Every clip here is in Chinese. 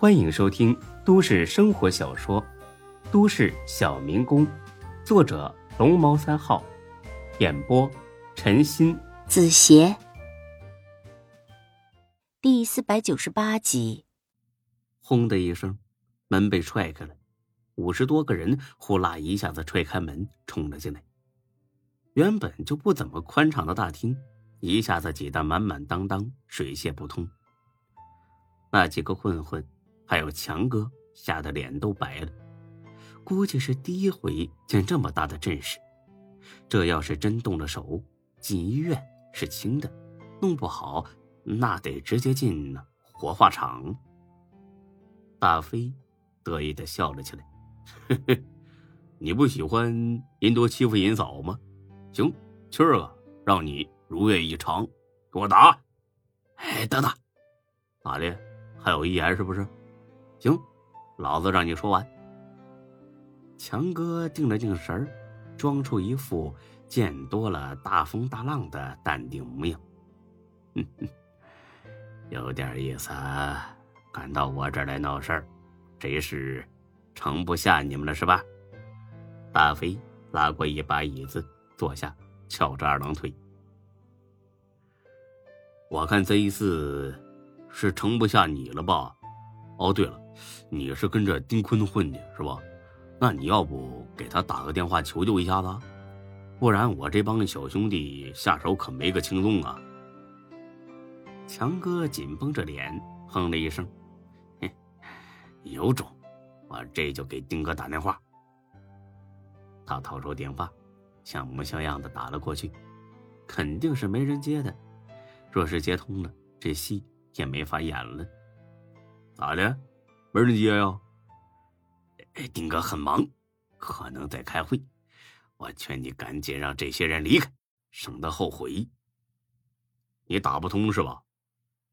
欢迎收听都市生活小说《都市小民工》，作者龙猫三号，演播陈鑫、子邪，第四百九十八集。轰的一声，门被踹开了，五十多个人呼啦一下子踹开门，冲了进来。原本就不怎么宽敞的大厅，一下子挤得满满当当，水泄不通。那几个混混，还有强哥，吓得脸都白了。估计是第一回见这么大的阵势，这要是真动了手，进医院是轻的，弄不好那得直接进火化场。大飞得意的笑了起来：“呵呵，你不喜欢人多欺负人少吗？”行，今儿个让你如愿以偿，给我打！哎，等等，哪里还有遗言是不是？行，老子让你说完。强哥定了定神儿，装出一副见多了大风大浪的淡定模样。哼哼，有点意思啊！敢到我这儿来闹事儿，这是盛不下你们了是吧？大飞拉过一把椅子。坐下，翘着二郎腿。我看这一次是盛不下你了吧？哦，对了，你是跟着丁坤混的是吧？那你要不给他打个电话求救一下子？不然我这帮小兄弟下手可没个轻松啊！强哥紧绷着脸，哼了一声：“，有种，我这就给丁哥打电话。”他掏出电话。像模像样的打了过去，肯定是没人接的。若是接通了，这戏也没法演了。咋的？没人接呀？丁哥很忙，可能在开会。我劝你赶紧让这些人离开，省得后悔。你打不通是吧？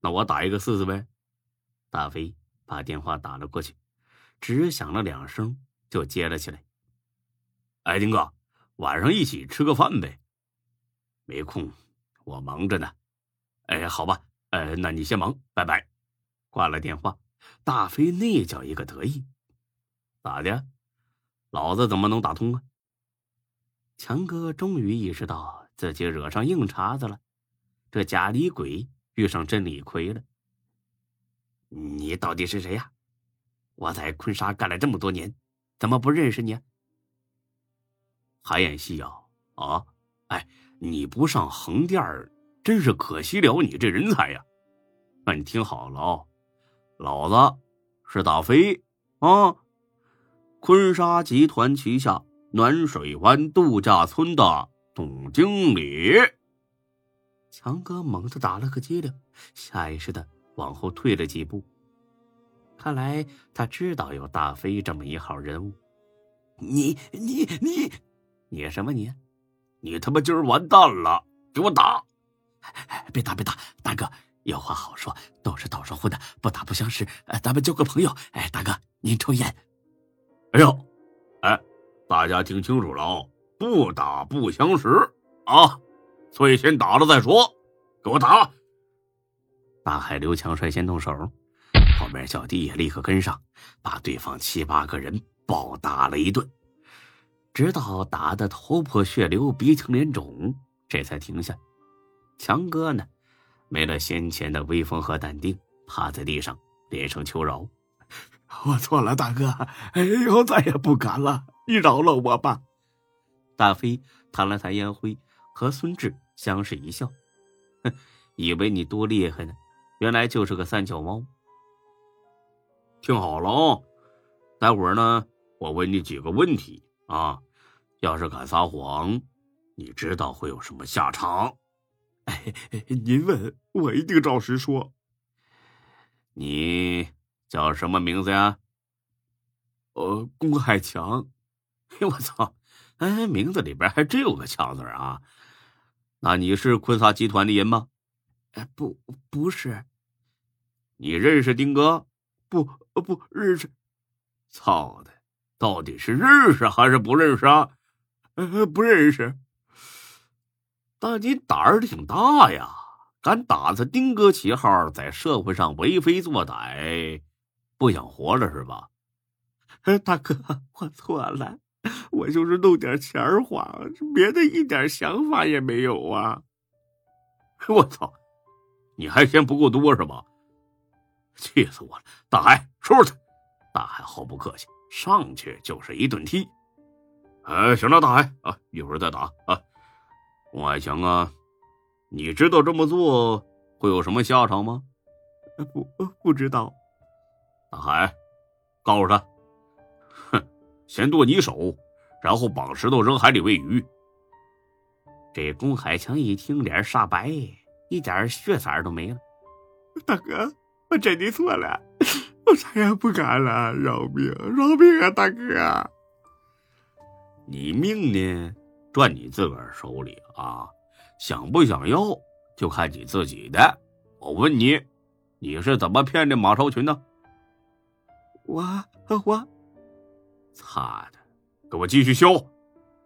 那我打一个试试呗。大飞把电话打了过去，只响了两声就接了起来。哎，丁哥。晚上一起吃个饭呗。没空，我忙着呢。哎，好吧，呃，那你先忙，拜拜。挂了电话，大飞那叫一个得意。咋的？老子怎么能打通啊？强哥终于意识到自己惹上硬茬子了，这假李鬼遇上真李逵了。你到底是谁呀？我在昆沙干了这么多年，怎么不认识你？还演戏呀？啊，哎，你不上横店儿，真是可惜了你这人才呀！那你听好了哦，老子是大飞啊，坤沙集团旗下暖水湾度假村的总经理。强哥猛地打了个激灵，下意识的往后退了几步。看来他知道有大飞这么一号人物。你你你！你什么你？你他妈今儿完蛋了！给我打！别打别打，大哥有话好说，都是道上混的，不打不相识。咱们交个朋友。哎，大哥您抽烟？哎呦，哎，大家听清楚了哦，不打不相识啊！所以先打了再说。给我打！大海刘强率先动手，后面小弟也立刻跟上，把对方七八个人暴打了一顿。直到打得头破血流、鼻青脸肿，这才停下。强哥呢，没了先前的威风和淡定，趴在地上连声求饶：“ 我错了，大哥，以后再也不敢了，你饶了我吧。”大飞弹了弹烟灰，和孙志相视一笑：“哼，以为你多厉害呢，原来就是个三脚猫。听好了啊，待会儿呢，我问你几个问题啊。”要是敢撒谎，你知道会有什么下场？哎，您问我一定照实说。你叫什么名字呀？呃，龚海强。哎，我操！哎，名字里边还真有个“强”字啊。那你是坤萨集团的人吗？哎，不，不是。你认识丁哥？不，不认识。操的，到底是认识还是不认识啊？呃，不认识。但你胆儿挺大呀，敢打着丁哥旗号在社会上为非作歹，不想活了是吧？大哥，我错了，我就是弄点钱花，别的一点想法也没有啊！我操，你还嫌不够多是吧？气死我了！大海，收拾他！大海毫不客气，上去就是一顿踢。哎，行了，大海啊，一会儿再打啊。龚海强啊，你知道这么做会有什么下场吗？不，不知道。大海，告诉他，哼，先剁你手，然后绑石头扔海里喂鱼。这龚海强一听，脸煞白，一点血色都没了。大哥，我真的错了，我啥也不敢了，饶命，饶命啊，大哥！你命呢，攥你自个儿手里啊，想不想要就看你自己的。我问你，你是怎么骗这马超群的？我我，擦的，给我继续削！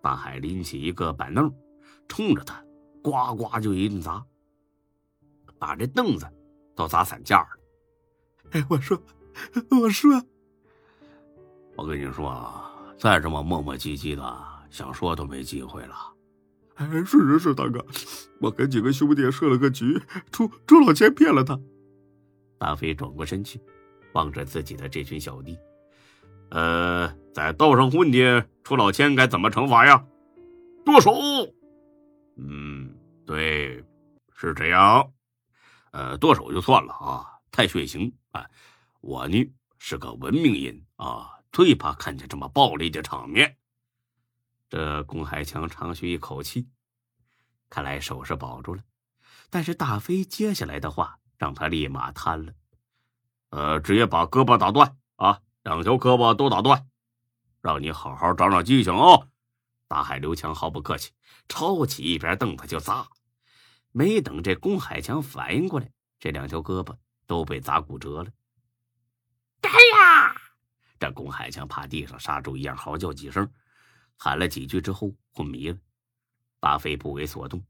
大海拎起一个板凳，冲着他呱呱就一顿砸，把这凳子都砸散架了。哎，我说，我说，我跟你说啊，再这么磨磨唧唧的，想说都没机会了。哎，是是是，大哥，我跟几个兄弟设了个局，出出老千骗了他。大飞转过身去。望着自己的这群小弟，呃，在道上混的出老千该怎么惩罚呀？剁手。嗯，对，是这样。呃，剁手就算了啊，太血腥啊！我呢是个文明人啊，最怕看见这么暴力的场面。这龚海强长吁一口气，看来手是保住了，但是大飞接下来的话让他立马瘫了。呃，直接把胳膊打断啊！两条胳膊都打断，让你好好长长记性啊！大海刘强毫不客气，抄起一边凳子就砸。没等这龚海强反应过来，这两条胳膊都被砸骨折了。哎呀！这龚海强趴地上杀猪一样嚎叫几声，喊了几句之后昏迷了。巴飞不为所动。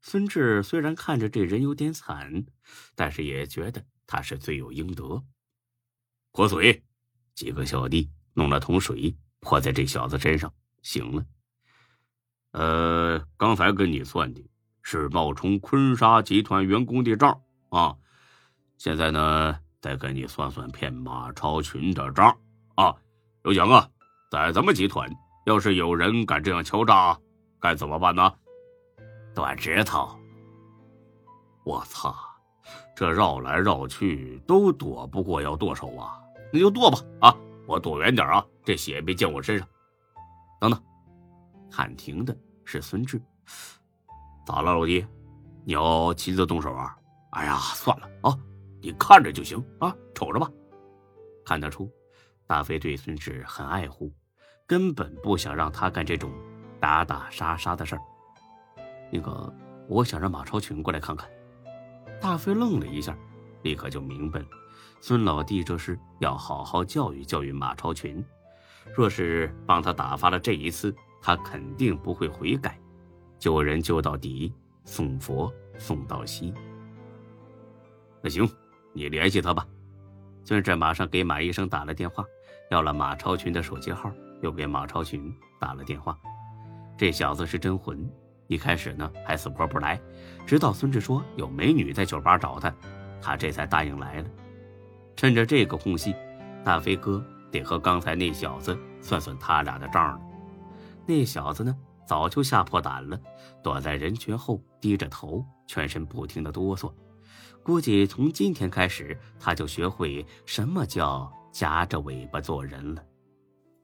孙志虽然看着这人有点惨，但是也觉得。他是罪有应得。泼水，几个小弟弄了桶水泼在这小子身上，醒了。呃，刚才跟你算的是冒充坤沙集团员工的账啊，现在呢，再跟你算算骗马超群的账啊。刘强啊，在咱们集团要是有人敢这样敲诈，该怎么办呢？断指头！我操！这绕来绕去都躲不过要剁手啊！那就剁吧啊！我躲远点啊，这血别溅我身上。等等，喊停的是孙志。咋了，老弟？你要亲自动手啊？哎呀，算了啊，你看着就行啊，瞅着吧。看得出，大飞对孙志很爱护，根本不想让他干这种打打杀杀的事儿。那个，我想让马超群过来看看。大飞愣了一下，立刻就明白了，孙老弟这是要好好教育教育马超群。若是帮他打发了这一次，他肯定不会悔改。救人救到底，送佛送到西。那行，你联系他吧。孙志马上给马医生打了电话，要了马超群的手机号，又给马超群打了电话。这小子是真混。一开始呢还死活不来，直到孙志说有美女在酒吧找他，他这才答应来了。趁着这个空隙，大飞哥得和刚才那小子算算他俩的账了。那小子呢早就吓破胆了，躲在人群后低着头，全身不停的哆嗦。估计从今天开始，他就学会什么叫夹着尾巴做人了。